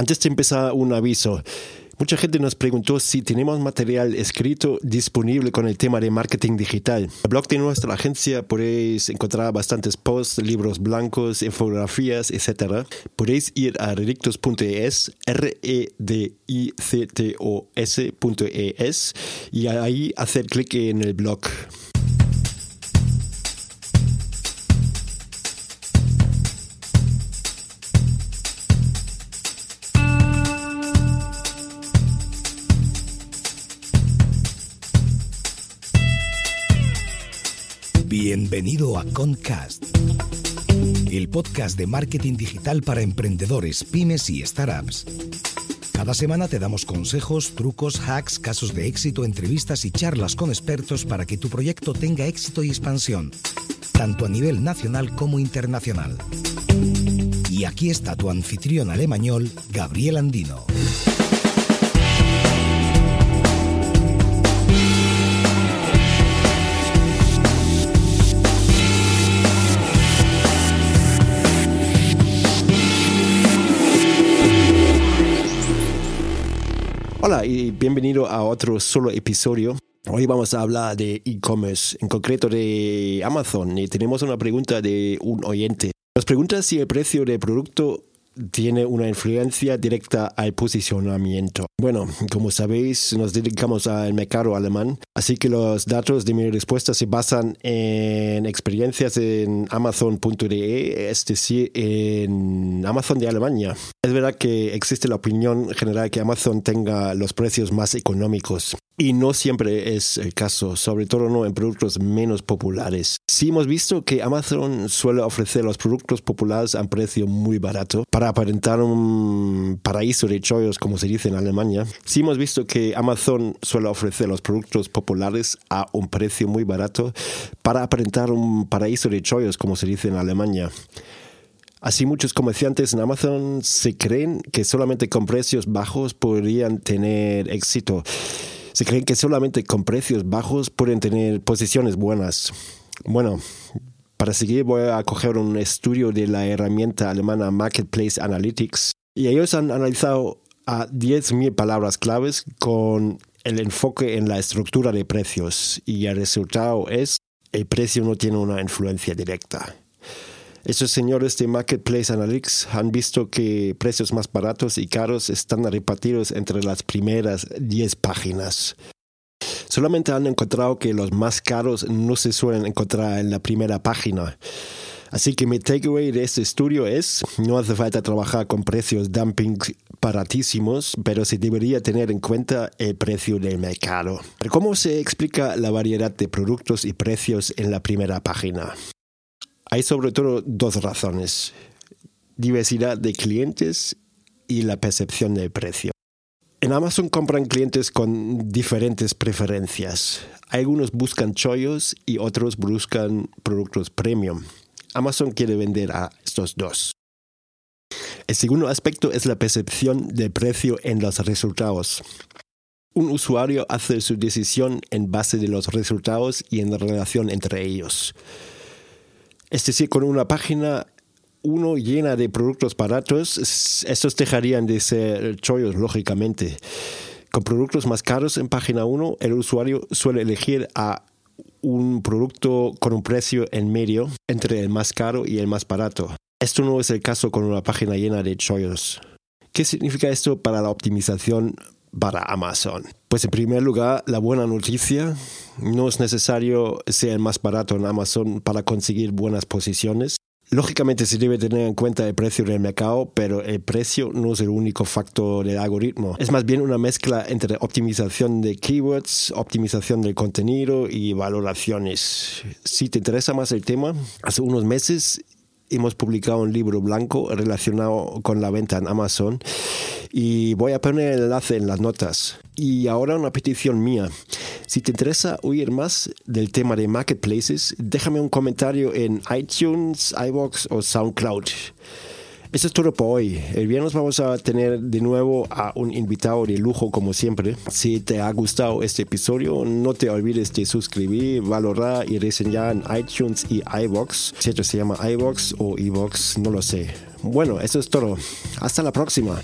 Antes de empezar, un aviso. Mucha gente nos preguntó si tenemos material escrito disponible con el tema de marketing digital. En el blog de nuestra agencia podéis encontrar bastantes posts, libros blancos, infografías, etc. Podéis ir a redictos.es, r e d i c t o s.es y ahí hacer clic en el blog. Bienvenido a Concast, el podcast de marketing digital para emprendedores, pymes y startups. Cada semana te damos consejos, trucos, hacks, casos de éxito, entrevistas y charlas con expertos para que tu proyecto tenga éxito y expansión, tanto a nivel nacional como internacional. Y aquí está tu anfitrión alemañol, Gabriel Andino. Hola y bienvenido a otro solo episodio. Hoy vamos a hablar de e-commerce, en concreto de Amazon, y tenemos una pregunta de un oyente. Nos pregunta si el precio del producto tiene una influencia directa al posicionamiento. Bueno, como sabéis, nos dedicamos al mercado alemán, así que los datos de mi respuesta se basan en experiencias en amazon.de, es decir, en Amazon de Alemania. Es verdad que existe la opinión general que Amazon tenga los precios más económicos. Y no siempre es el caso, sobre todo no en productos menos populares. Sí hemos visto que Amazon suele ofrecer los productos populares a un precio muy barato para aparentar un paraíso de chollos, como se dice en Alemania. Sí hemos visto que Amazon suele ofrecer los productos populares a un precio muy barato para aparentar un paraíso de chollos, como se dice en Alemania. Así muchos comerciantes en Amazon se creen que solamente con precios bajos podrían tener éxito se creen que solamente con precios bajos pueden tener posiciones buenas. Bueno, para seguir voy a coger un estudio de la herramienta alemana Marketplace Analytics y ellos han analizado a 10.000 palabras claves con el enfoque en la estructura de precios y el resultado es el precio no tiene una influencia directa. Estos señores de Marketplace Analytics han visto que precios más baratos y caros están repartidos entre las primeras 10 páginas. Solamente han encontrado que los más caros no se suelen encontrar en la primera página. Así que mi takeaway de este estudio es, no hace falta trabajar con precios dumping baratísimos, pero se debería tener en cuenta el precio del mercado. ¿Cómo se explica la variedad de productos y precios en la primera página? Hay sobre todo dos razones, diversidad de clientes y la percepción del precio. En Amazon compran clientes con diferentes preferencias. Algunos buscan chollos y otros buscan productos premium. Amazon quiere vender a estos dos. El segundo aspecto es la percepción del precio en los resultados. Un usuario hace su decisión en base de los resultados y en la relación entre ellos. Es decir, con una página uno llena de productos baratos, estos dejarían de ser chollos, lógicamente. Con productos más caros en página 1, el usuario suele elegir a un producto con un precio en medio entre el más caro y el más barato. Esto no es el caso con una página llena de chollos. ¿Qué significa esto para la optimización para Amazon? Pues en primer lugar, la buena noticia, no es necesario ser más barato en Amazon para conseguir buenas posiciones. Lógicamente se debe tener en cuenta el precio del mercado, pero el precio no es el único factor del algoritmo. Es más bien una mezcla entre optimización de keywords, optimización del contenido y valoraciones. Si te interesa más el tema, hace unos meses hemos publicado un libro blanco relacionado con la venta en Amazon y voy a poner el enlace en las notas. Y ahora una petición mía. Si te interesa oír más del tema de marketplaces, déjame un comentario en iTunes, iBox o SoundCloud. Eso es todo por hoy. El viernes vamos a tener de nuevo a un invitado de lujo como siempre. Si te ha gustado este episodio, no te olvides de suscribir, valorar y reseñar en iTunes y iBox. Si esto se llama iBox o iBox, no lo sé. Bueno, eso es todo. Hasta la próxima.